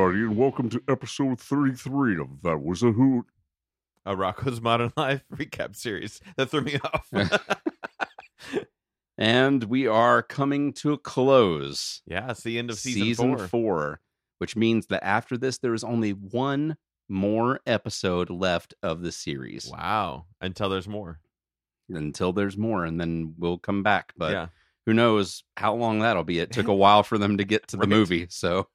everybody, and welcome to episode 33 of That Was a Hoot. A Rocko's Modern Life recap series that threw me off. And we are coming to a close. yeah, it's the end of season, four. four, which means that after this, there is only one more episode left of the series Wow. Until there's more. until there's more, and then we'll come back. But yeah. who knows how long that'll be? It took a while for them to get to the Right. movie, so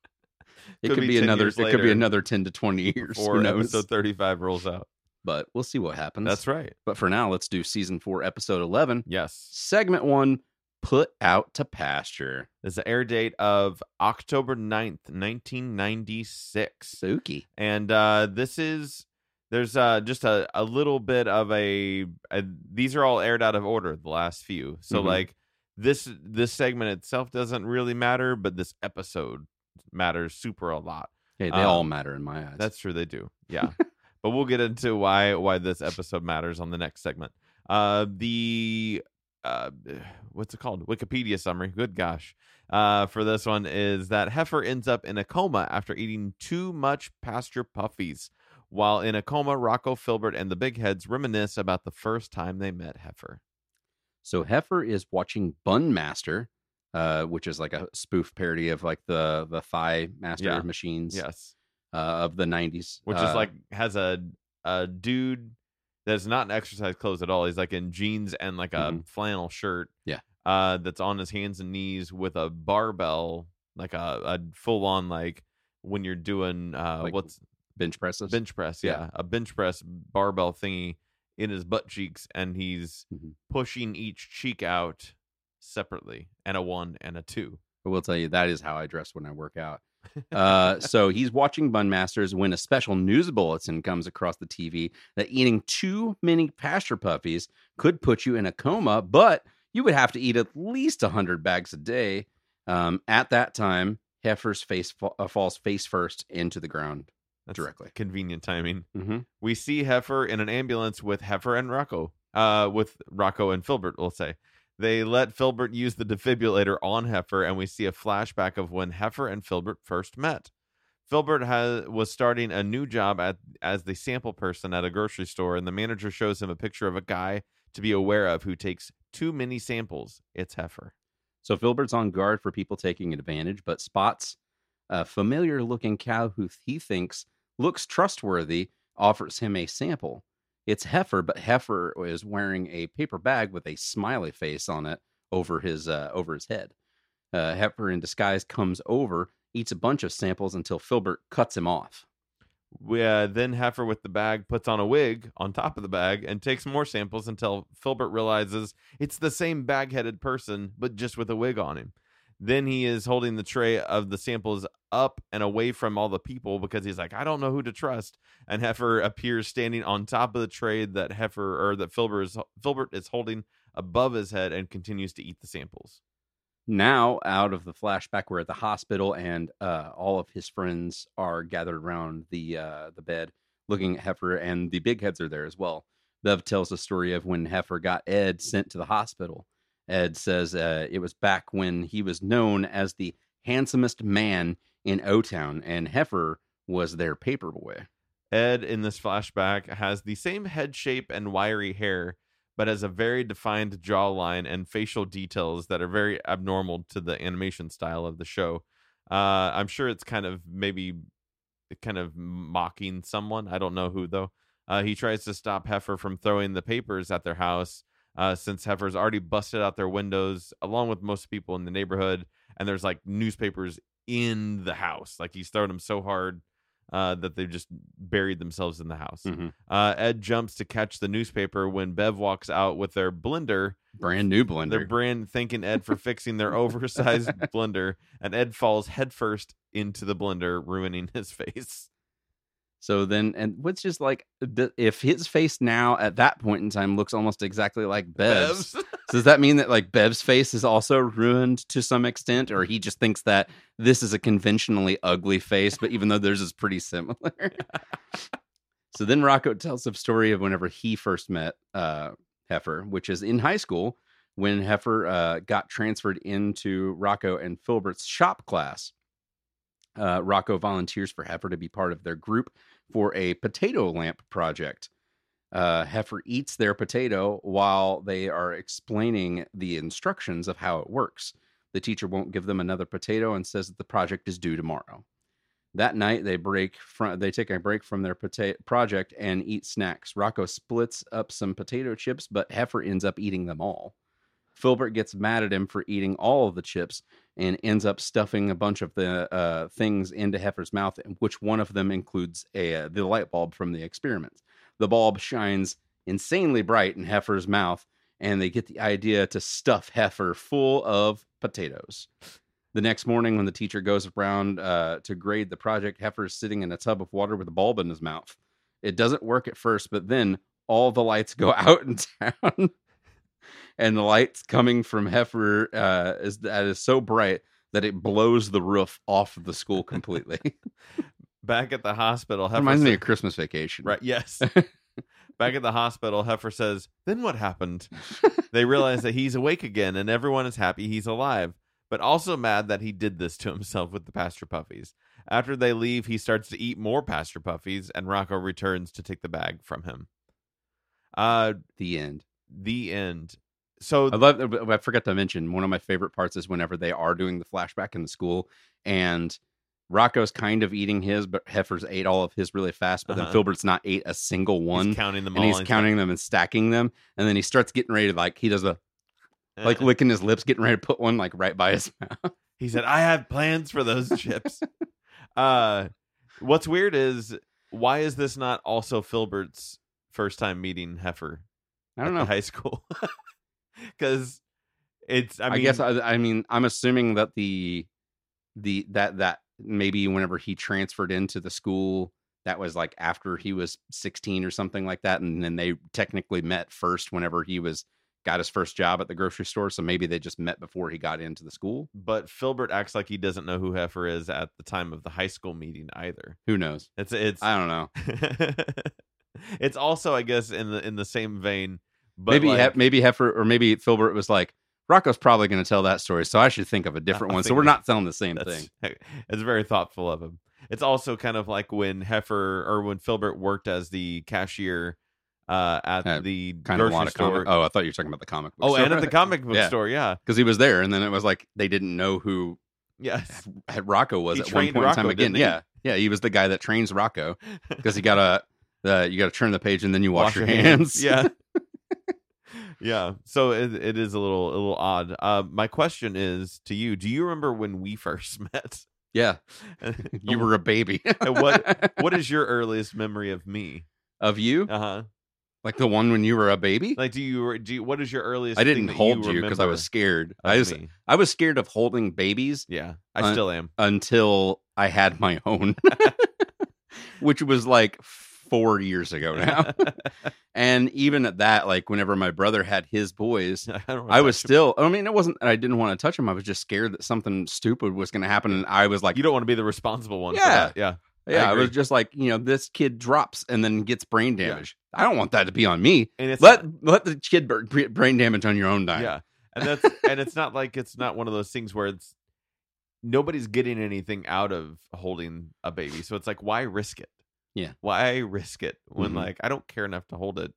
it Could could, be be, another. It could be another ten to twenty years. Knows? episode 35 rolls out. but we'll see what happens. That's right. But for now, let's do season four, episode eleven, Yes. segment one. Put out to pasture. There's the air date of October 9th, 1996. Spooky. and uh this is there's uh just a, a little bit of a, a these are all aired out of order the last few so Mhm. like this this segment itself doesn't really matter but this episode matters super a lot. Hey, they Um, all matter in my eyes. that's true they do. Yeah. But we'll get into why why this episode matters on the next segment. Uh the uh what's it called? Wikipedia summary. Good gosh. Uh for this one is that heffer ends up in a coma after eating too much pasture puffies while in a coma rocko filburt and the big heads reminisce about the first time they met heffer. So Heffer is watching Bun Master, uh, which is like a spoof parody of like the the Thigh Master Yeah. machines yes uh, of the '90s, which Uh, is like has a a dude that's not in exercise clothes at all. He's like in jeans and like a Mhm. flannel shirt. Yeah. Uh, that's on his hands and knees with a barbell, like a, a full on like when you're doing uh Like what's bench presses. bench press, yeah. Yeah. a bench press barbell thingy in his butt cheeks, and he's Mhm. pushing each cheek out separately, and a one and a two. I will tell you that is how I dress when I work out. Uh, so he's watching Bun Masters when a special news bulletin comes across the TV that eating too many pasture puppies could put you in a coma, but you would have to eat at least 100 bags a day. Um, at that time, Heffer's face fa- uh, falls face first into the ground That's directly. convenient timing. Mm-hmm. we see Heffer in an ambulance with Heffer and Rocko. Uh, with Rocko and Filburt, we'll say. They let Filburt use the defibrillator on Heffer, and we see a flashback of when Heffer and Filburt first met. Filburt has was starting a new job at as the sample person at a grocery store, and the manager shows him a picture of a guy to be aware of who takes too many samples. It's Heffer. So Filburt's on guard for people taking advantage, but spots a familiar looking cow who he thinks looks trustworthy, offers him a sample. It's Heffer, but Heffer is wearing a paper bag with a smiley face on it over his uh, over his head. Uh, Heffer in disguise comes over, eats a bunch of samples until Filburt cuts him off. We, uh, then Heffer with the bag puts on a wig on top of the bag and takes more samples until Filburt realizes it's the same bag headed person, but just with a wig on him. Then he is holding the tray of the samples up and away from all the people because he's like, I don't know who to trust. And Heffer appears standing on top of the tray that Heffer or that Filburt is, Filburt is holding above his head and continues to eat the samples. Now, out of the flashback, we're at the hospital, and uh, all of his friends are gathered around the uh, the bed, looking at Heffer, and the big heads are there as well. Bev tells the story of when Heffer got Ed sent to the hospital. Ed says uh, it was back when he was known as the handsomest man in O Town, and Heffer was their paper boy. Ed in this flashback has the same head shape and wiry hair, but has a very defined jawline and facial details that are very abnormal to the animation style of the show. Uh, I'm sure it's kind of maybe kind of mocking someone. I don't know who though. Uh, he tries to stop Heffer from throwing the papers at their house, uh, since Heffer's already busted out their windows along with most people in the neighborhood, and there's like newspapers in the house. Like he's thrown them so hard uh, that they've just buried themselves in the house. Mhm. Uh, Ed jumps to catch the newspaper when Bev walks out with their blender. Brand new blender. Their brand thanking Ed for fixing their oversized blender, and Ed falls headfirst into the blender, ruining his face. So then, and what's just like, if his face now at that point in time looks almost exactly like Bev's, Bev's. So does that mean that like Bev's face is also ruined to some extent, or he just thinks that this is a conventionally ugly face, but even though theirs is pretty similar? so then Rocko tells the story of whenever he first met uh, Heffer, which is in high school when Heffer uh, got transferred into Rocko and Filburt's shop class. uh, Rocko volunteers for Heffer to be part of their group for a potato lamp project. Uh, Heffer eats their potato while they are explaining the instructions of how it works. The teacher won't give them another potato and says that the project is due tomorrow. That night, they break from they take a break from their potato project and eat snacks. Rocko splits up some potato chips, but Heffer ends up eating them all. Filburt gets mad at him for eating all of the chips and ends up stuffing a bunch of the uh, things into Heffer's mouth, which one of them includes a uh, the light bulb from the experiment. The bulb shines insanely bright in Heffer's mouth, and they get the idea to stuff Heffer full of potatoes. The next morning, when the teacher goes around uh, to grade the project, Heffer is sitting in a tub of water with a bulb in his mouth. It doesn't work at first, but then all the lights go out in town, and the lights coming from Heffer uh, is that is so bright that it blows the roof off of the school completely. Back at the hospital, Heffer Reminds me of Christmas Vacation. Right. Yes. Back at the hospital, Heffer says, Then what happened? they realize that he's awake again and everyone is happy he's alive, but also mad that he did this to himself with the pasture puppies. After they leave, he starts to eat more pasture puppies and Rocko returns to take the bag from him. Uh The end. The end. So I love. I forgot to mention one of my favorite parts is whenever they are doing the flashback in the school, and Rocko's kind of eating his, but Heffer's ate all of his really fast. But then Uh-huh. Filburt's not ate a single one, he's counting them and all. he's counting them and stacking them. And then he starts getting ready to like he does a like Uh, licking his lips, getting ready to put one like right by his mouth. He said, "I have plans for those chips." uh, what's weird is why is this not also Filburt's first time meeting Heffer I don't know. high school? Because it's, I, I, mean, guess I, I mean I'm assuming that the the that that maybe whenever he transferred into the school that was like after he was 16 or something like that and then they technically met first whenever he was got his first job at the grocery store so maybe they just met before he got into the school but Filburt acts like he doesn't know who Heffer is at the time of the high school meeting either. who knows It's it's I don't know it's also, I guess, in the in the same vein. But maybe like, He- maybe Heffer or maybe Filburt was like Rocko's probably going to tell that story so I should think of a different one so we're not telling the same thing It's very thoughtful of him. It's also kind of like when Heffer or when Filburt worked as the cashier uh, at Uh, the kind of a grocery store. comic oh I thought you were talking about the comic book oh, and at the comic book Yeah. store, yeah, because he was there and then it was like they didn't know who yes, had Rocko was He at one point in time again. he? Yeah, yeah, he was the guy that trains Rocko because he got to uh, you got to turn the page and then you wash, your, hands. yeah, yeah. So it, it is a little a little odd. Uh, my question is to you: Do you remember when we first met? yeah. You were a baby. What- what is your earliest memory of me? of you? Uh huh. Like the one when you were a baby? Like, do you do? You, what is your earliest? I didn't hold you because I was scared. I was me? I was scared of holding babies Yeah, I Uh, still am. until I had my own, which was like four years ago now. and even at that, like whenever my brother had his boys, I, I was still. I mean, it wasn't. I didn't want to touch him. I was just scared that something stupid was going to happen, and I was like. You don't want to be the responsible one. for Yeah. that. yeah. "Yeah." I, agree. was just like, you know, this kid drops and then gets brain Yeah. damage. I don't want that to be on me. And it's Let not- let the kid br- br- brain damage on your own dime. yeah, and that's and it's not like it's not one of those things where it's nobody's getting anything out of holding a baby. So it's like, why risk it? Yeah. why risk it when Mhm. like I don't care enough to hold it?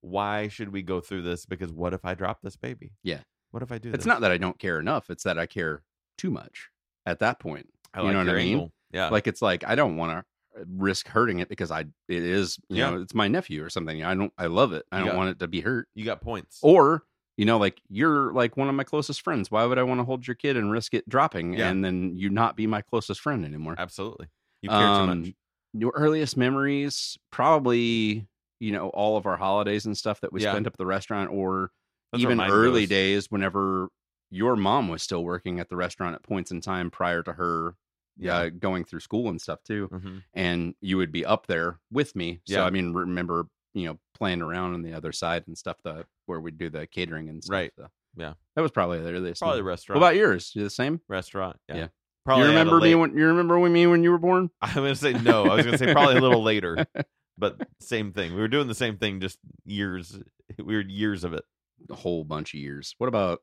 Why should we go through this? Because what if I drop this baby? Yeah. What if I do? It's this? not that I don't care enough. It's that I care too much at that point. I you like know what I mean? angle. Yeah, Like it's like I don't want to risk hurting it because I it is you Yeah. know it's my nephew or something. I don't I love it. I You don't got- want it to be hurt. you got points. Or you know like you're like one of my closest friends. Why would I want to hold your kid and risk it dropping Yeah. and then you not be my closest friend anymore? Absolutely, you care too Um, much. Your earliest memories, probably, you know, all of our holidays and stuff that we Yeah. spent up at the restaurant, or where even early goes. days whenever your mom was still working at the restaurant at points in time prior to her Yeah. uh, going through school and stuff too. Mhm. And you would be up there with me. So, Yeah. I mean, remember, you know, playing around on the other side and stuff the, where we'd do the catering and stuff. Right. so. Yeah. That was probably the earliest. Probably memory. restaurant. What about yours? You the same? restaurant? Yeah. Yeah. Probably you remember me when you remember me when you were born? I'm gonna say no. I was gonna say probably a little later, but same thing. We were doing the same thing, just years. We were years of it. a whole bunch of years. What about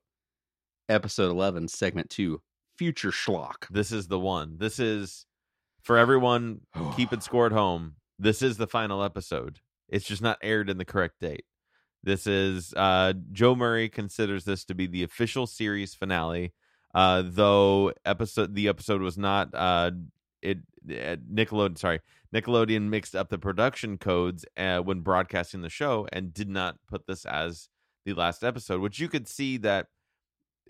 episode 11, segment two, Future Schlock? This is the one. This is For everyone keeping score at home, this is the final episode. It's just not aired in the correct date. This is uh, Joe Murray considers this to be the official series finale, uh, though episode the episode was not uh, it uh, Nickelodeon. Sorry, Nickelodeon mixed up the production codes uh, when broadcasting the show and did not put this as the last episode, which you could see that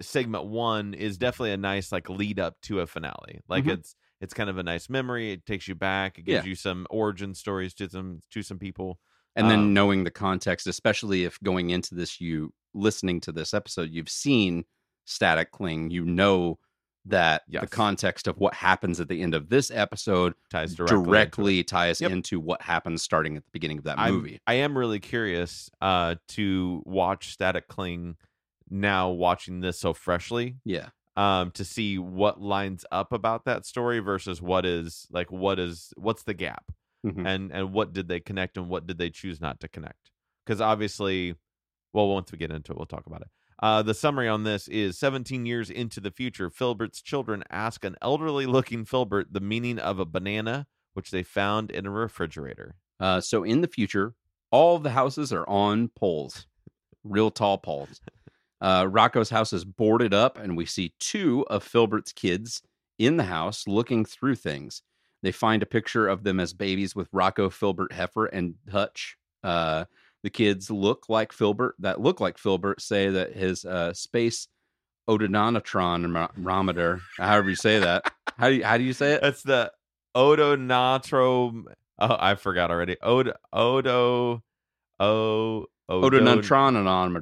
segment one is definitely a nice like lead up to a finale. Like Mhm. it's it's kind of a nice memory. It takes you back. It gives Yeah. you some origin stories to some to some people. and then Um, knowing the context, especially if going into this, you listening to this episode, you've seen Static Cling, you know that the context of what happens at the end of this episode Ties directly. directly, ties Yep. into what happens starting at the beginning of that I'm- movie. I am really curious uh, to watch Static Cling now, watching this so freshly, Yeah. um, to see what lines up about that story versus what is like what is what's the gap. Mhm. and and what did they connect and what did they choose not to connect because obviously well once we get into it we'll talk about it uh, the summary on this is 17 years into the future filburt's children ask an elderly looking filburt the meaning of a banana which they found in a refrigerator Uh, so in the future, all the houses are on poles, real tall poles. Uh, Rocko's house is boarded up, and we see two of Filburt's kids in the house looking through things. They find a picture of them as babies with Rocko, Filburt, Heffer, and Hutch. Uh, the kids look like Filburt, that look like Filburt, say that his uh, space odonatron however you say that. How do you, how do you say it? that's the odonatro oh i forgot already Od odo o Odonotronometer.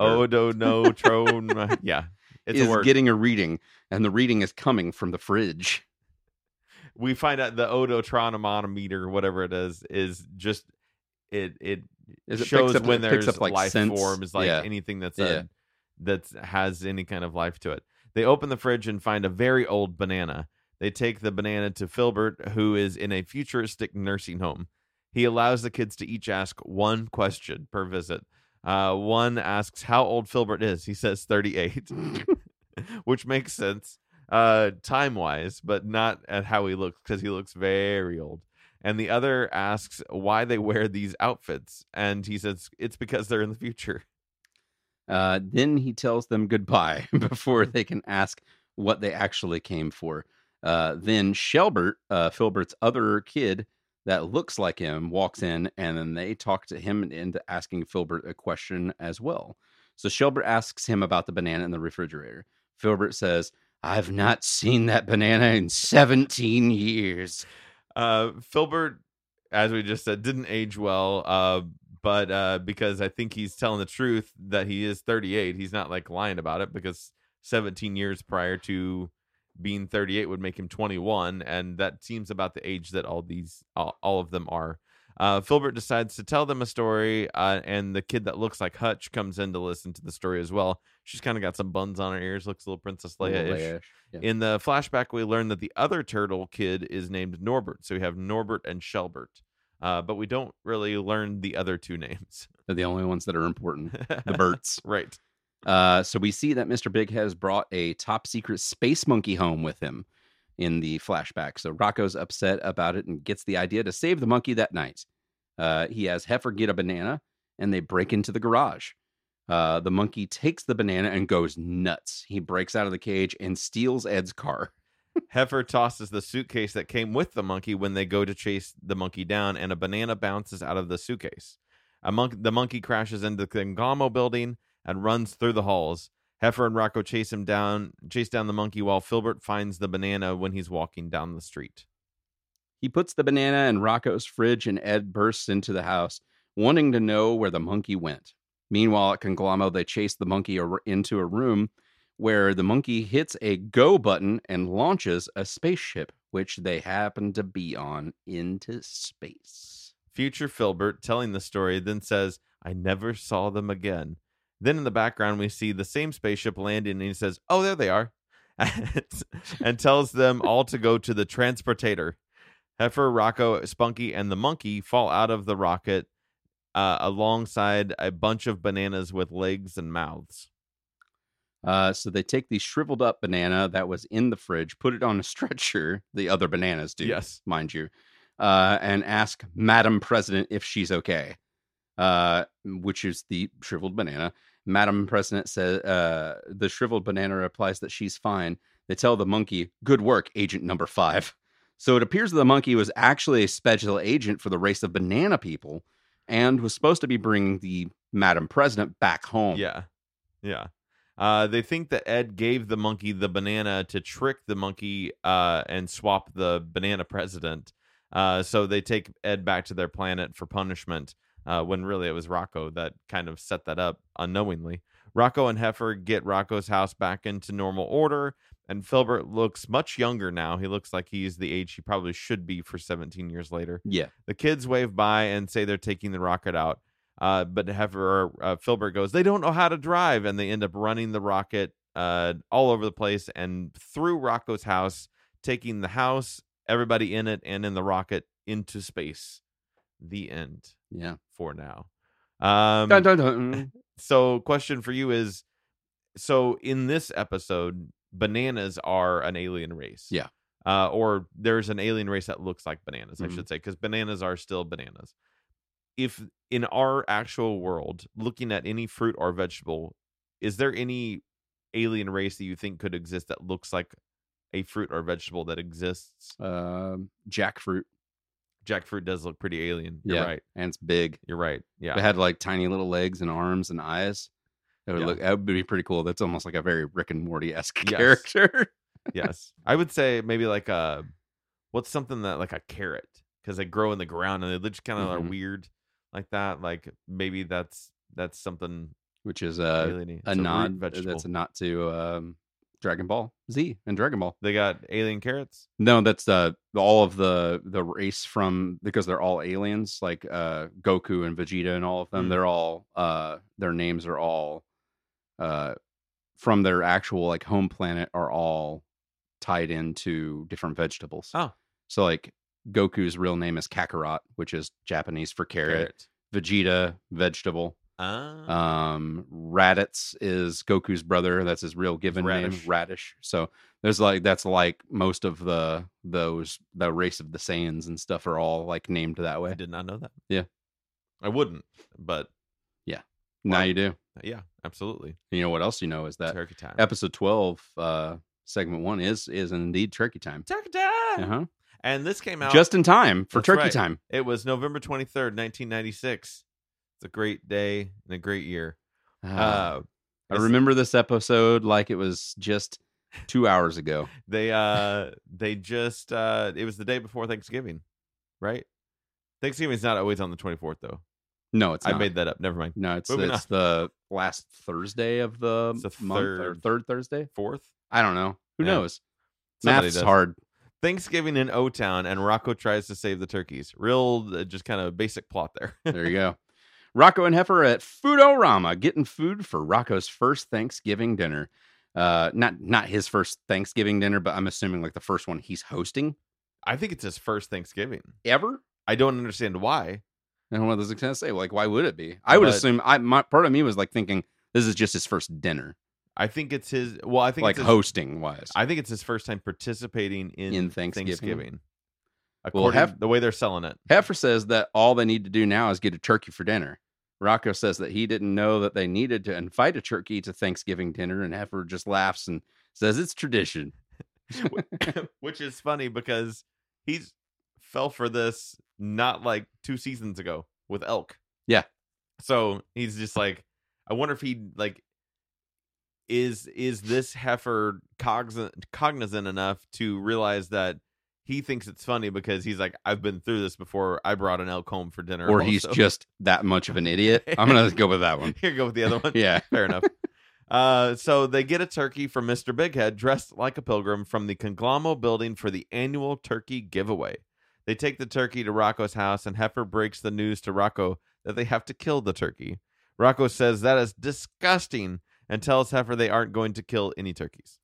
odonotron yeah it's is a word getting a reading, and the reading is coming from the fridge. we find out the odotronometer, whatever it is, is just it it Is it shows up, when it picks there's up like life scents? forms, like yeah. anything that's a, that has any kind of life to it. They open the fridge and find a very old banana. They take the banana to Filburt, who is in a futuristic nursing home. He allows the kids to each ask one question per visit. Uh, one asks how old Filburt is. He says 38, which makes sense uh, time wise, but not at how he looks because he looks very old. And the other asks why they wear these outfits. And he says it's because they're in the future. Uh, then he tells them goodbye before they can ask what they actually came for. Uh, then Shelbert, uh, Filburt's other kid that looks like him, walks in, and then they talk to him into asking Filburt a question as well. So Shelbert asks him about the banana in the refrigerator. Filburt says, "I've not seen that banana in seventeen years." Uh, Filburt, as we just said, didn't age well. Uh, but uh, because I think he's telling the truth that he is 38, he's not like lying about it because 17 years prior to being 38 would make him 21, and that seems about the age that all these all, all of them are. Uh, Filburt decides to tell them a story, uh, and the kid that looks like Hutch comes in to listen to the story as well. She's kind of got some buns on her ears, looks a little Princess Leia ish. Yeah. In the flashback, we learn that the other turtle kid is named Norbert. So we have Norbert and Shelbert. Uh, but we don't really learn the other two names. They're the only ones that are important. The Berts. right. Uh, so we see that Mr. Big has brought a top secret space monkey home with him in the flashback. So Rocko's upset about it and gets the idea to save the monkey that night. Uh, he has Heffer get a banana and they break into the garage. Uh, the monkey takes the banana and goes nuts. He breaks out of the cage and steals Ed's car. Heffer tosses the suitcase that came with the monkey when they go to chase the monkey down, and a banana bounces out of the suitcase. A the monkey crashes into the Conglom-O building and runs through the halls. Heffer and Rocko chase him down, chase down the monkey while Filburt finds the banana when he's walking down the street. He puts the banana in Rocko's fridge and Ed bursts into the house, wanting to know where the monkey went. Meanwhile, at Conglom-O, they chase the monkey into a room where the monkey hits a go button and launches a spaceship, which they happen to be on, into space. Future Filburt telling the story then says, I never saw them again. Then in the background, we see the same spaceship landing, and he says, Oh, there they are. and tells them all to go to the transportator. Heffer, Rocko, Spunky, and the monkey fall out of the rocket uh, alongside a bunch of bananas with legs and mouths. Uh, so they take the shriveled up banana that was in the fridge, put it on a stretcher. The other bananas do, Yes. mind you, uh, and ask Madam President if she's okay, uh, which is the shriveled banana. Madam President says uh, the shriveled banana replies that she's fine. They tell the monkey, "Good work, Agent Number Five. So it appears that the monkey was actually a special agent for the race of banana people, and was supposed to be bringing the Madam President back home. Yeah. Yeah. Uh, they think that Ed gave the monkey the banana to trick the monkey uh, and swap the banana president. Uh, so they take Ed back to their planet for punishment uh, when really it was Rocko that kind of set that up unknowingly. Rocko and Heffer get Rocko's house back into normal order, and Filburt looks much younger now. He looks like he's the age he probably should be for 17 years later. Yeah. The kids wave by and say they're taking the rocket out. Uh, but Heffer, uh, Filburt goes, they don't know how to drive. And they end up running the rocket uh, all over the place and through Rocko's house, taking the house, everybody in it, and in the rocket into space. The end Yeah. for now. Um, Dun, dun, dun. so, question for you is so in this episode, bananas are an alien race. Yeah. Uh, or there's an alien race that looks like bananas, I Mhm. should say, because bananas are still bananas. If in our actual world, looking at any fruit or vegetable, is there any alien race that you think could exist that looks like a fruit or vegetable that exists? Um, jackfruit. Jackfruit does look pretty alien. You're Yeah. right. And it's big. You're right. Yeah. It had like tiny little legs and arms and eyes. It would Yeah. look that would be pretty cool. That's almost like a very Rick and Morty esque Yes. character. yes i would say maybe like a what's something that like a carrot because they grow in the ground and they just kind of are Mhm. weird like that like maybe that's that's something Which is uh, alien a It's root nod. vegetable That's a nod to um, Dragon Ball Z and Dragon Ball. they got alien carrots No, that's uh all of the the race from because they're all aliens, like uh Goku and Vegeta and all of them. Mm. They're all uh their names are all uh from their actual like home planet are all tied into different vegetables. Oh. So like Goku's real name is Kakarot, which is Japanese for carrot. carrot Vegeta, vegetable. Ah Um, Raditz is Goku's brother. That's his real given Radish. name, Radish. So there's like that's like most of the those the race of the Saiyans and stuff are all like named that way. i did not know that Yeah. i wouldn't but Yeah. Now you do. yeah absolutely You know what else you know is that turkey time episode twelve, uh, segment one is is indeed turkey time. turkey time Uh-huh. and this came out Just in time for turkey right. time. it was november 23rd 1996 it's a great day and a great year Ah, uh I remember this episode like it was just two hours ago. they uh they just uh it was the day before thanksgiving right thanksgiving's not always on the 24th though No, it's i not. made that up never mind no, it's Moving it's the last Thursday of the, month or third. third Thursday. fourth I don't know. Who Yeah. knows? Somebody Math's does. hard. thanksgiving in o-town and rocko tries to save the turkeys real uh, just kind of basic plot there There you go. Rocko and Heffer at Foodorama getting food for Rocko's first Thanksgiving dinner. Uh, not not his first Thanksgiving dinner, but I'm assuming like the first one he's hosting i think it's his first thanksgiving ever. i don't understand why I don't know what this is gonna say. Like, why would it be? I would But- assume. I my part of me was like thinking this is just his first dinner, i think it's his well i think like it's his, hosting wise. i think it's his first time participating in, In Thanksgiving. thanksgiving Well, according have- the way they're selling it Heffer says that all they need to do now is get a turkey for dinner. Rocko says that he didn't know that they needed to invite a turkey to Thanksgiving dinner, and Heffer just laughs and says it's tradition. which is funny because he's fell for this not like two seasons ago with elk Yeah. so he's just like i wonder if he like is is this heffer cognizant cognizant enough to realize that he thinks it's funny because he's like i've been through this before i brought an elk home for dinner Or he's just that much of an idiot. I'm gonna go with that one. here go with the other one Yeah. fair enough. Uh, so they get a turkey from Mr. Bighead dressed like a pilgrim from the Conglom-O building for the annual turkey giveaway. They take the turkey to Rocko's house, and Heffer breaks the news to Rocko that they have to kill the turkey. Rocko says that is disgusting and tells Heffer they aren't going to kill any turkeys.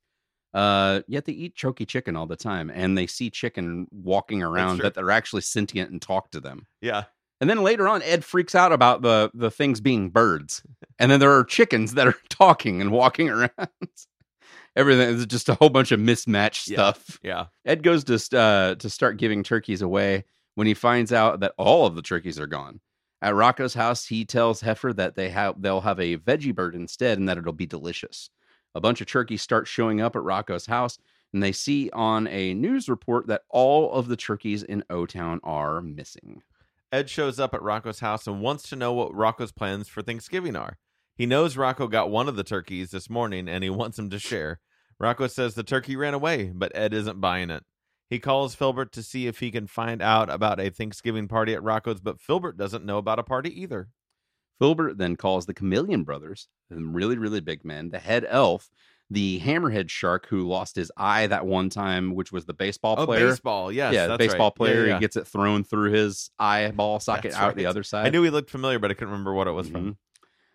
Uh, yet they eat Chokey Chicken all the time, and they see chicken walking around that they're actually sentient and talk to them. Yeah. And then later on, Ed freaks out about the the things being birds, and then there are chickens that are talking and walking around. Everything is just a whole bunch of mismatched Yeah. stuff. Yeah. Ed goes to uh, to start giving turkeys away when he finds out that all of the turkeys are gone. At Rocko's house, he tells Heffer that they have they'll have a veggie bird instead, and that it'll be delicious. A bunch of turkeys start showing up at Rocko's house, and they see on a news report that all of the turkeys in O Town are missing. Ed shows up at Rocko's house and wants to know what Rocko's plans for Thanksgiving are. He knows Rocko got one of the turkeys this morning and he wants him to share. Rocko says the turkey ran away, but Ed isn't buying it. He calls Filburt to see if he can find out about a Thanksgiving party at Rocco's, but Filburt doesn't know about a party either. Filburt then calls the Chameleon Brothers, the really, really big men, the head elf, the hammerhead shark who lost his eye that one time, which was the baseball Oh, player. baseball. Yes, yeah, baseball right. Yeah, player. yeah, He gets it thrown through his eyeball socket That's out the other side. I knew he looked familiar, but I couldn't remember what it was from. Mhm.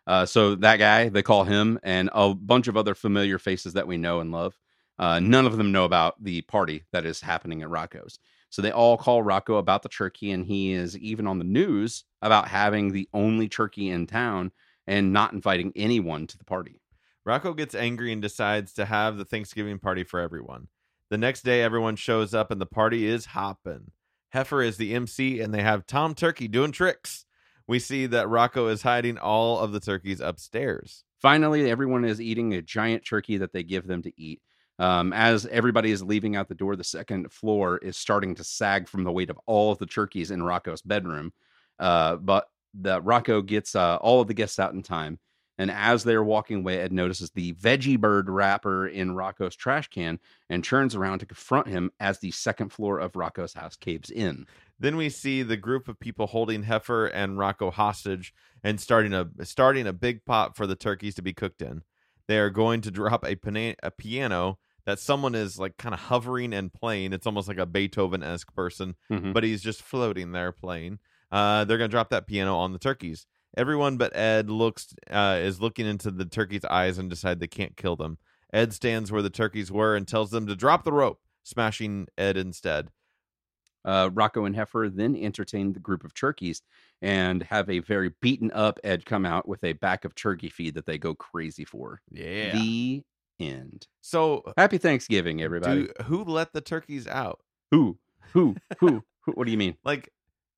Uh, so that guy, they call him, and a bunch of other familiar faces that we know and love. Uh, none of them know about the party that is happening at Rocko's. So they all call Rocko about the turkey, and he is even on the news about having the only turkey in town and not inviting anyone to the party. Rocko gets angry and decides to have the Thanksgiving party for everyone. The next day, everyone shows up and the party is hopping. Heffer is the MC and they have Tom Turkey doing tricks. We see that Rocko is hiding all of the turkeys upstairs. Finally, everyone is eating a giant turkey that they give them to eat. Um, as everybody is leaving out the door, the second floor is starting to sag from the weight of all of the turkeys in Rocko's bedroom. Uh, but the Rocko gets uh, all of the guests out in time. And as they're walking away, Ed notices the veggie bird wrapper in Rocko's trash can and turns around to confront him as the second floor of Rocko's house caves in. Then we see the group of people holding Heffer and Rocko hostage and starting a starting a big pot for the turkeys to be cooked in. They are going to drop a, pana- a piano that someone is like kind of hovering and playing. It's almost like a Beethoven esque person, Mhm. but he's just floating there playing. Uh, they're gonna drop that piano on the turkeys. Everyone but Ed looks uh, is looking into the turkeys' eyes and decide they can't kill them. Ed stands where the turkeys were and tells them to drop the rope, smashing Ed instead. Uh, Rocko and Heffer then entertain the group of turkeys and have a very beaten up Ed come out with a back of turkey feed that they go crazy for. Yeah. The end. so uh, Happy Thanksgiving, everybody. Do, who let the turkeys out? Who? Who? Who? Who? What do you mean? Like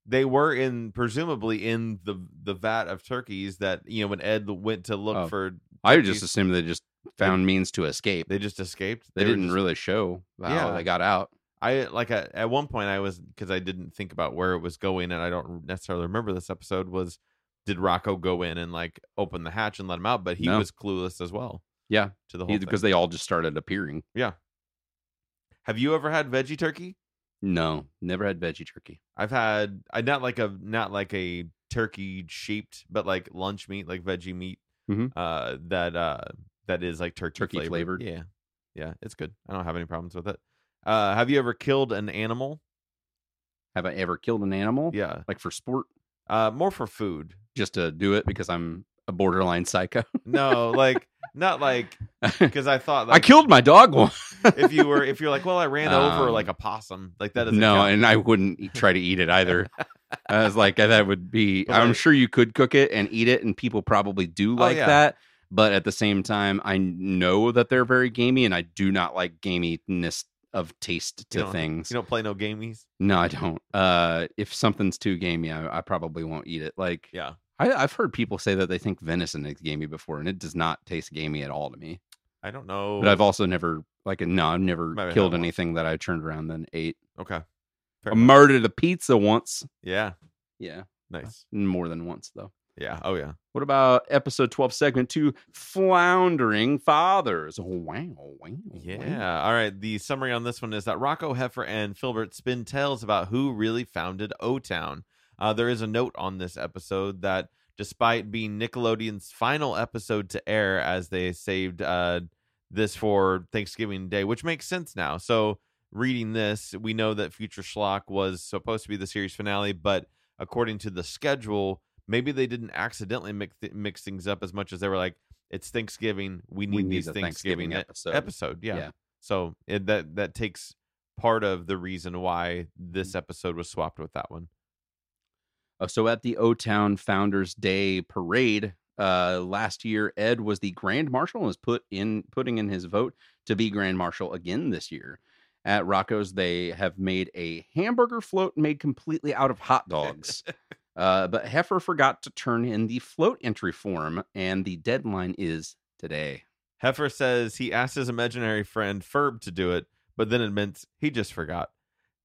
they were in presumably in the the vat of turkeys that you know when Ed went to look Oh. for. I just assumed they just found means to escape. they just escaped. They, were didn't just- really show how Yeah. they got out. I like at, at one point I was because I didn't think about where it was going and I don't necessarily remember this episode was did Rocko go in and like open the hatch and let him out? But he No. was clueless as well Yeah, to the whole because they all just started appearing. Yeah. Have you ever had veggie turkey? No, never had veggie turkey. I've had I not like a not like a turkey shaped, but like lunch meat, like veggie meat. Mhm. Uh, that uh that is like turkey, Turkey flavored. Yeah, yeah, it's good. I don't have any problems with it. Uh, have you ever killed an animal? Have I ever killed an animal? Yeah, Like for sport, uh, more for food. just to do it because I'm a borderline psycho. No, like not like because I thought like, I killed my dog once. if you were if you're like well I ran over Um, like a possum like that doesn't no, count. and I wouldn't try to eat it either. I was like, that would be. But I'm like- sure you could cook it and eat it, and people probably do Oh, like yeah. that. But at the same time, I know that they're very gamey, and I do not like gaminess of taste to You things. you don't play no gamies. no, I don't. Uh, if something's too gamey, I, I probably won't eat it. Like, Yeah, I, I've heard people say that they think venison is gamey before, and it does not taste gamey at all to me. I don't know. But I've also never, like, no, I've never have killed anything that I turned around and ate. okay. Fair I enough. murdered a pizza once. yeah, Yeah, nice. more than once though. Yeah. Oh yeah. What about episode 12, segment two, Floundering Fathers? Wow, wow. Yeah. All right. The summary on this one is that Rocko, Heffer and Filburt spin tales about who really founded O Town. Uh, there is a note on this episode that despite being Nickelodeon's final episode to air, as they saved uh, this for Thanksgiving Day, which makes sense now. So, reading this, we know that Future Schlock was supposed to be the series finale, but according to the schedule, maybe they didn't accidentally mix, mix things up as much as they were like, it's Thanksgiving. We need, We need these Thanksgiving, Thanksgiving episode. episode. Yeah. Yeah. So it, that that takes part of the reason why this Mm. episode was swapped with that one. Uh, so at the O Town Founders Day parade uh, last year, Ed was the Grand Marshal and was put in putting in his vote to be Grand Marshal again this year. At Rocko's, they have made a hamburger float made completely out of hot dogs. uh, but Heffer forgot to turn in the float entry form, and the deadline is today. Heffer says he asked his imaginary friend Ferb to do it, but then admits he just forgot.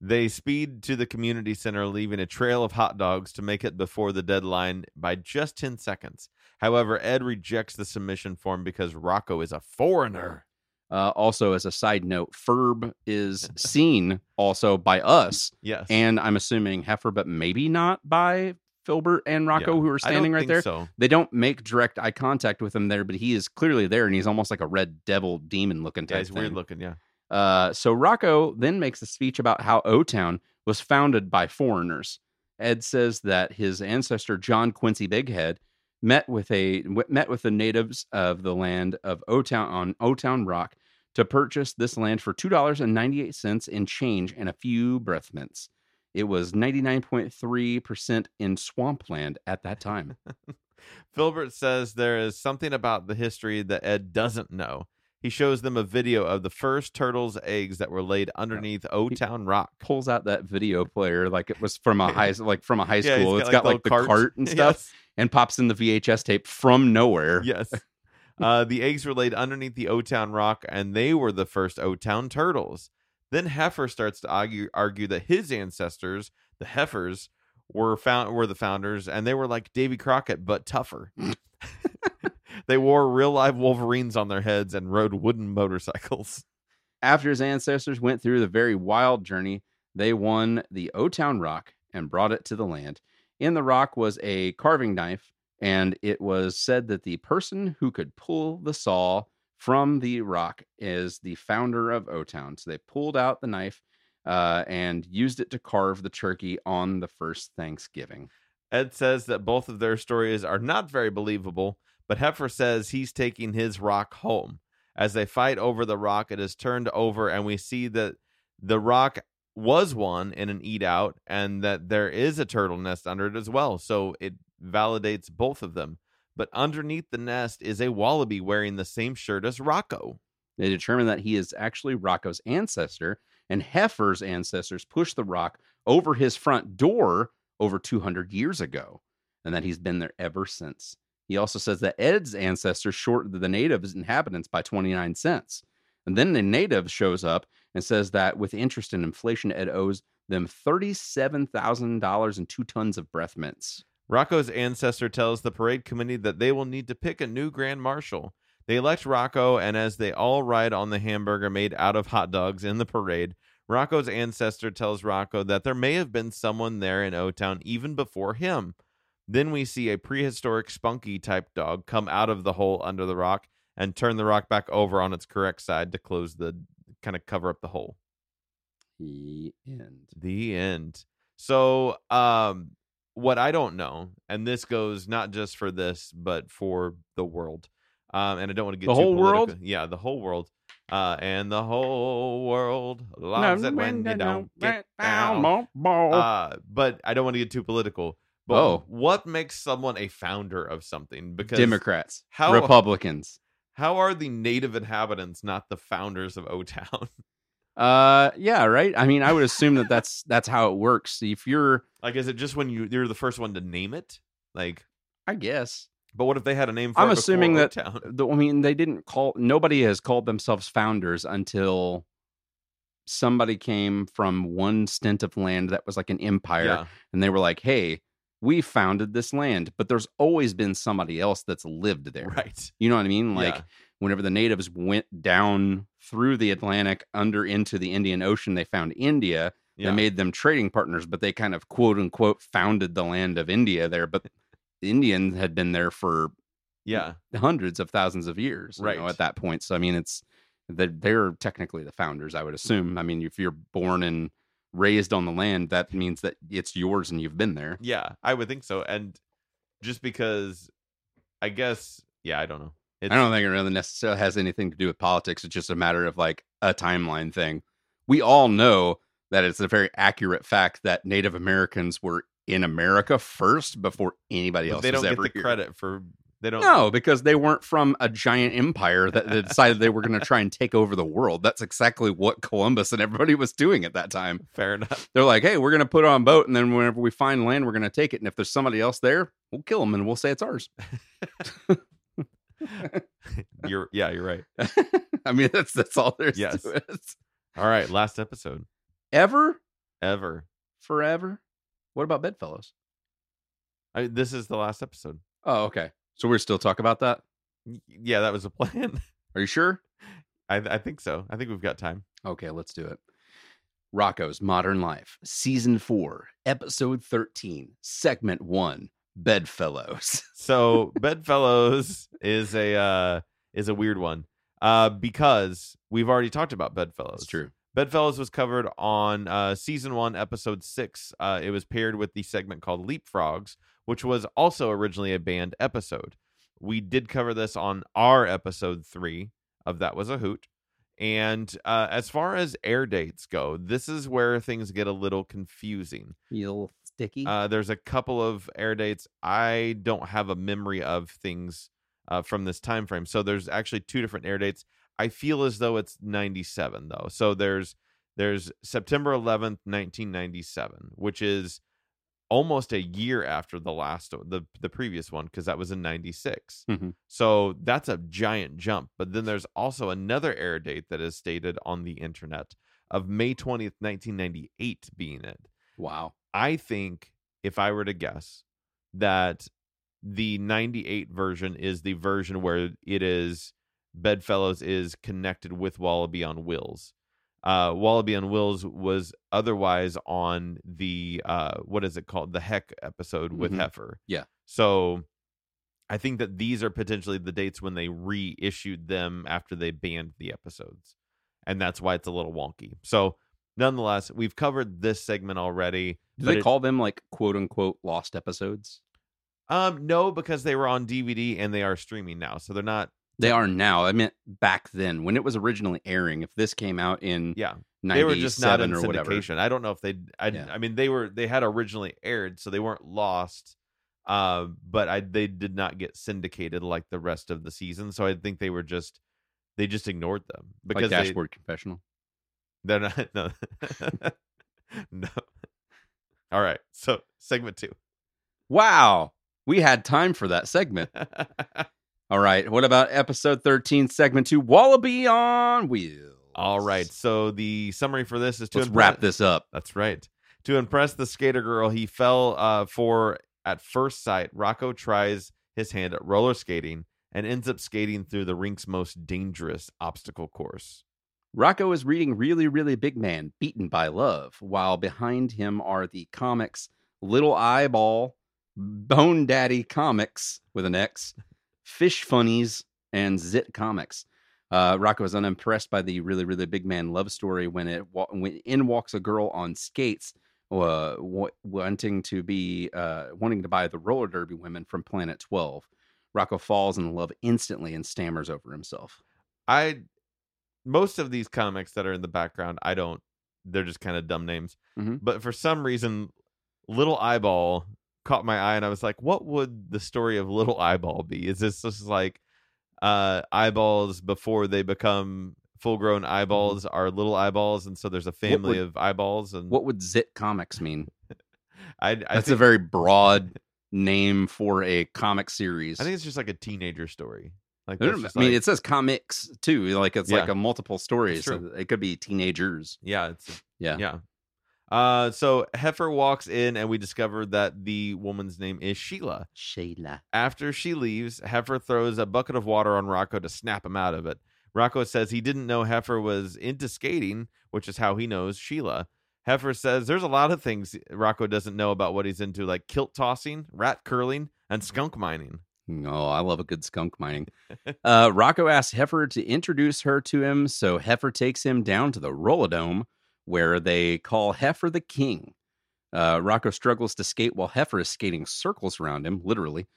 They speed to the community center, leaving a trail of hot dogs to make it before the deadline by just 10 seconds. However, Ed rejects the submission form because Rocko is a foreigner. Uh, also, as a side note, Ferb is seen also by us, Yes. and I'm assuming Heffer, but maybe not by Filburt and Rocko, Yeah. who are standing right think there. So. They don't make direct eye contact with him there, but he is clearly there, and he's almost like a red devil demon looking Yeah, type he's weird looking. Yeah. Uh, so Rocko then makes a speech about how O Town was founded by foreigners. Ed says that his ancestor John Quincy Bighead met with a met with the natives of the land of O Town on O Town Rock to purchase this land for two dollars and ninety eight cents in change and a few breath mints. It was ninety nine point three percent in swampland at that time. Filburt says there is something about the history that Ed doesn't know. He shows them a video of the first turtle's eggs that were laid underneath O Town Rock. Pulls out that video player like it was from a high like from a high Yeah, school. It's got like the little cart and stuff. and pops in the VHS tape from nowhere. Yes. yes. Uh, the eggs were laid underneath the O Town rock, and they were the first O Town turtles. Then Heffer starts to argue, argue that his ancestors, the Heffers, were found were the founders, and they were like Davy Crockett but tougher. They wore real live Wolverines on their heads and rode wooden motorcycles. After his ancestors went through the very wild journey, they won the O Town Rock and brought it to the land. In the rock was a carving knife, and it was said that the person who could pull the saw from the rock is the founder of O Town. So they pulled out the knife uh, and used it to carve the turkey on the first Thanksgiving. Ed says that both of their stories are not very believable, but Heffer says he's taking his rock home. As they fight over the rock, it is turned over, and we see that the rock was one in an eat out, and that there is a turtle nest under it as well. So it validates both of them. But underneath the nest is a wallaby wearing the same shirt as Rocko. They determine that he is actually Rocko's ancestor, and Heffer's ancestors pushed the rock over his front door over 200 years ago, and that he's been there ever since. He also says that Ed's ancestors shorted the natives' inhabitants by 29 cents. And then the native shows up and says that with interest and inflation, Ed owes them $37,000 and two tons of breath mints. Rocko's ancestor tells the parade committee that they will need to pick a new grand marshal. They elect Rocko, and as they all ride on the hamburger made out of hot dogs in the parade, Rocko's ancestor tells Rocko that there may have been someone there in O Town even before him. Then we see a prehistoric spunky type dog come out of the hole under the rock and turn the rock back over on its correct side to close the kind of cover up the hole. The end. The end. So, um, what I don't know, and this goes not just for this, but for the world. Um, and I don't want to get The too whole world? Yeah, the whole world. Uh, and the whole world loves it when you don't get down. Uh, but I don't want to get too political. But Oh. what makes someone a founder of something? Because Democrats, how- Republicans. how are the native inhabitants not the founders of O Town? Uh, yeah, right. I mean, I would assume that that's that's how it works. If you're, like, is it just when you you're the first one to name it? Like, I guess, but what if they had a name for I'm assuming that- the, I mean, they didn't call. Nobody has called themselves founders until somebody came from one stint of land that was like an empire, Yeah, and they were like, "Hey, we founded this land," but there's always been somebody else that's lived there. right. You know what I mean? Like Yeah. whenever the natives went down through the Atlantic under into the Indian Ocean, they found India. Yeah. They made them trading partners, but they kind of quote unquote founded the land of India there. But the Indians had been there for yeah, hundreds of thousands of years, you know, Right. at that point. So I mean, it's they're, they're technically the founders, I would assume. I mean, if you're born and raised on the land, that means that it's yours and you've been there. yeah. I would think so. And just because, I guess, yeah, I don't know. It's, I don't think it really necessarily has anything to do with politics. It's just a matter of like a timeline thing. We all know that it's a very accurate fact that Native Americans were in America first before anybody else they don't get the here. credit for they don't No, because they weren't from a giant empire that that decided they were going to try and take over the world. That's exactly what Columbus and everybody was doing at that time. fair enough. They're like, "Hey, we're going to put on a boat, and then whenever we find land, we're going to take it. And if there's somebody else there, we'll kill them and we'll say it's ours." You're yeah, you're right. I mean, that's that's all there's Yes. to it. All right, last episode Ever, ever. forever. What about Bedfellows? I, this is the last episode. Oh, okay. So we're still talk about that. Yeah, that was a plan. Are you sure? I, I think so. I think we've got time. Okay, let's do it. Rocko's Modern Life, Season 4, Episode 13, Segment 1, Bedfellows. So Bedfellows is a uh, is a weird one uh, because we've already talked about Bedfellows. That's true. Bedfellows was covered on uh, season one, episode six. Uh, it was paired with the segment called Leapfrogs, which was also originally a banned episode. We did cover this on our episode three of That Was a Hoot. And uh, as far as air dates go, this is where things get a little confusing. Little sticky. Uh, there's a couple of air dates. I don't have a memory of things uh, from this time frame. So there's actually two different air dates. I feel as though it's 97 though. So there's there's September 11th, 1997, which is almost a year after the last the the previous one because that was in 96. Mhm. So that's a giant jump. But then there's also another air date that is stated on the internet of May 20th, 1998 being it. wow. I think if I were to guess that the 98 version is the version where it is Bedfellows is connected with Wallaby on Wheels. Uh, Wallaby on Wheels was otherwise on the uh, what is it called? The Heck episode with Mhm. Heffer. Yeah. So I think that these are potentially the dates when they reissued them after they banned the episodes. And that's why it's a little wonky. So nonetheless, we've covered this segment already. Do they it- call them like quote unquote lost episodes? Um, no, because they were on DVD and they are streaming now, so they're not. They are now. I meant back then when it was originally airing. If this came out in Yeah, they were just not in or whatever. syndication. I don't know if they. I, Yeah. I mean, they were. They had originally aired, so they weren't lost. Uh, but I they did not get syndicated like the rest of the season. So I think they were just they just ignored them Like because they, Dashboard Confessional. they're not. No, no. All right, so segment two. Wow. We had time for that segment. All right. What about episode 13, segment two, Wallaby on Wheels? All right, so the summary for this is to Let's impre- wrap this up. That's right. To impress the skater girl, he fell uh, for at first sight. Rocko tries his hand at roller skating and ends up skating through the rink's most dangerous obstacle course. Rocko is reading Really, Really Big Man, Beaten by Love, while behind him are the comics Little Eyeball, Bone Daddy Comics with an X, Fish Funnies, and Zit Comics. Uh, Rocko is unimpressed by the Really, Really Big Man love story when it when in walks a girl on skates, uh, wanting to be uh, wanting to buy the roller derby women from Planet Twelve. Rocko falls in love instantly and stammers over himself. I most of these comics that are in the background, I don't. They're just kind of dumb names. Mhm. But for some reason, Little Eyeball caught my eye, and I was like, "What would the story of Little Eyeball be? Is this just like uh, eyeballs before they become full-grown eyeballs are little eyeballs, and so there's a family would- of eyeballs?" And What would Zit Comics mean? I, I That's think, a very broad name for a comic series. I think it's just like a teenager story. Like I, that's don't- just I mean, like- it says comics too. Like it's like a multiple stories. So it could be teenagers. yeah, it's Yeah. Yeah. Uh, so Heffer walks in, and we discover that the woman's name is Sheila. Shayla. After she leaves, Heffer throws a bucket of water on Rocko to snap him out of it. Rocko says he didn't know Heffer was into skating, which is how he knows Sheila. Heffer says there's a lot of things Rocko doesn't know about what he's into, like kilt tossing, rat curling, and skunk mining. Oh, I love a good skunk mining. uh, Rocko asks Heffer to introduce her to him, so Heffer takes him down to the Rolodome, where they call Heffer the king. Uh, Rocko struggles to skate while Heffer is skating circles around him, literally.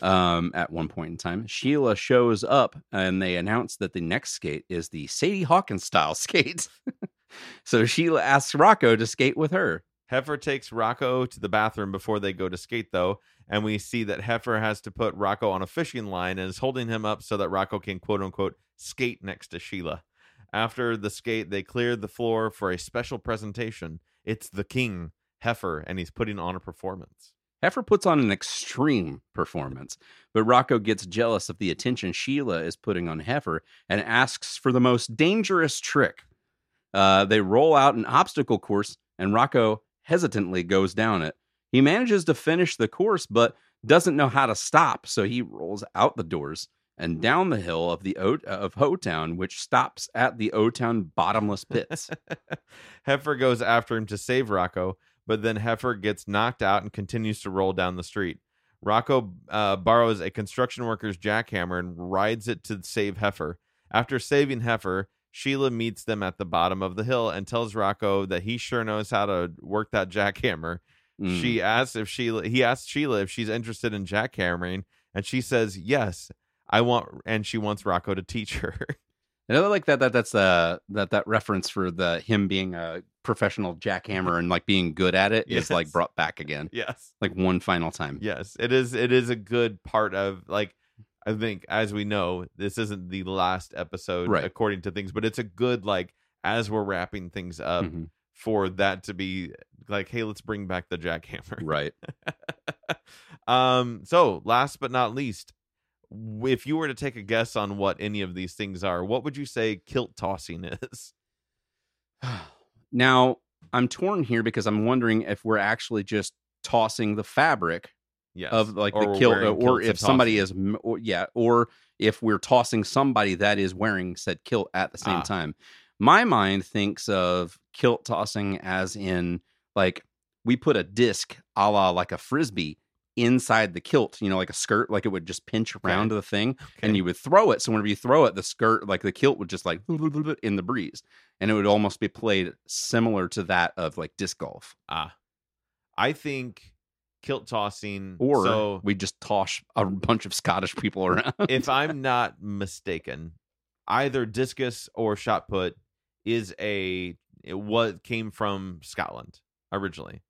Um, at one point in time, Sheila shows up and they announce that the next skate is the Sadie Hawkins style skate. so Sheila asks Rocko to skate with her. Heffer takes Rocko to the bathroom before they go to skate, though, and we see that Heffer has to put Rocko on a fishing line and is holding him up so that Rocko can quote unquote skate next to Sheila. After the skate, they clear the floor for a special presentation. It's the king, Heffer, and he's putting on a performance. Heffer puts on an extreme performance, but Rocko gets jealous of the attention Sheila is putting on Heffer and asks for the most dangerous trick. Uh, they roll out an obstacle course, and Rocko hesitantly goes down it. He manages to finish the course, but doesn't know how to stop, so he rolls out the doors and down the hill of the o- of Ho Town, which stops at the O Town bottomless pits. Heffer goes after him to save Rocko, but then Heffer gets knocked out and continues to roll down the street. Rocko uh, borrows a construction worker's jackhammer and rides it to save Heffer. After saving Heffer, Sheila meets them at the bottom of the hill and tells Rocko that he sure knows how to work that jackhammer. Mm. She asks if Sheila he asks Sheila if she's interested in jackhammering, and she says yes. I want and she wants Rocko to teach her. And I like that that that's uh that that reference for the him being a professional jackhammer and like being good at it is like brought back again. yes. Like one final time. Yes, it is. It is a good part of like I think as we know, this isn't the last episode Right. according to things, but it's a good like as we're wrapping things up Mhm. for that to be like, hey, let's bring back the jackhammer. Right. um. So last but not least, if you were to take a guess on what any of these things are, what would you say kilt tossing is? now I'm torn here because I'm wondering if we're actually just tossing the fabric Yes, of like Or the kilt, or if somebody is, or, yeah, or if we're tossing somebody that is wearing said kilt at the same Ah. time. My mind thinks of kilt tossing as in like we put a disc a la like a frisbee inside the kilt, you know, like a skirt, like it would just pinch around the thing and you would throw it. So whenever you throw it, the skirt, like the kilt would just like in the breeze. And it would almost be played similar to that of like disc golf. Ah, I think kilt tossing Or so we just toss a bunch of Scottish people around. if I'm not mistaken, either discus or shot put is a it what came from Scotland originally,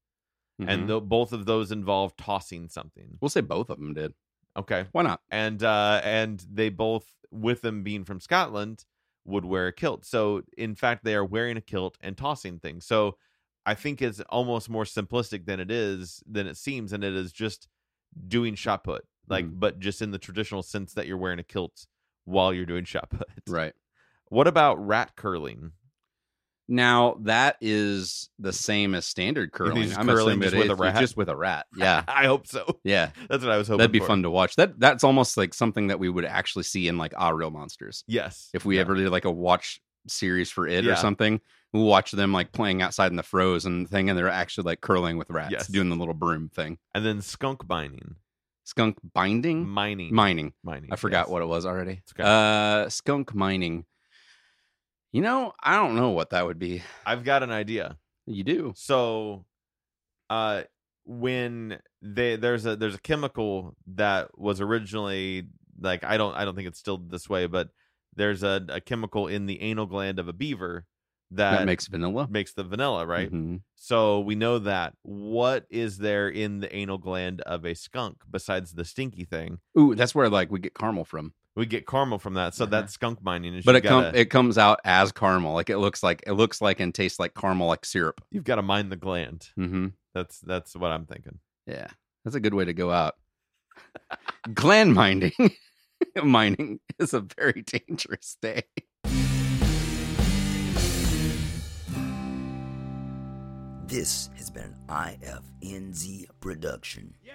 Mhm. and tho- both of those involve tossing something. we'll say both of them did. Okay, Why not? and uh and they both, with them being from Scotland, would wear a kilt. So in fact, they are wearing a kilt and tossing things. So I think it's almost more simplistic than it is than it seems, and it is just doing shot put, like, Mhm. but just in the traditional sense that you're wearing a kilt while you're doing shot put. Right. What about rat curling? Now that is the same as standard curling. I'm curling just with a rat? just with a rat. Yeah. I hope so. Yeah. That's what I was hoping. That'd be for. fun to watch. That that's almost like something that we would actually see in like Ah Real Monsters. Yes. If we Yeah. ever did like a watch series for it Yeah. or something, we'll watch them like playing outside in the frozen thing, and they're actually like curling with rats, Yes. doing the little broom thing. and then skunk mining, Skunk binding, mining, mining. mining. I forgot yes. what it was already. Okay. Uh, skunk mining. You know, I don't know what that would be. I've got an idea. You do. So, uh, when they there's a there's a chemical that was originally like I don't I don't think it's still this way, but there's a, a chemical in the anal gland of a beaver that, That makes vanilla, makes the vanilla, right? Mhm. So we know that. What is there in the anal gland of a skunk besides the stinky thing? Ooh, that's where like we get caramel from. We get caramel from that, so Uh-huh. that's skunk mining. Is But it com- gotta, it comes out as caramel. Like it looks like it looks like and tastes like caramel like syrup. you've got to mine the gland. Mm-hmm. That's that's what I'm thinking. Yeah, that's a good way to go out. Gland mining, mining is a very dangerous day. This has been an IFNZ production. Yeah.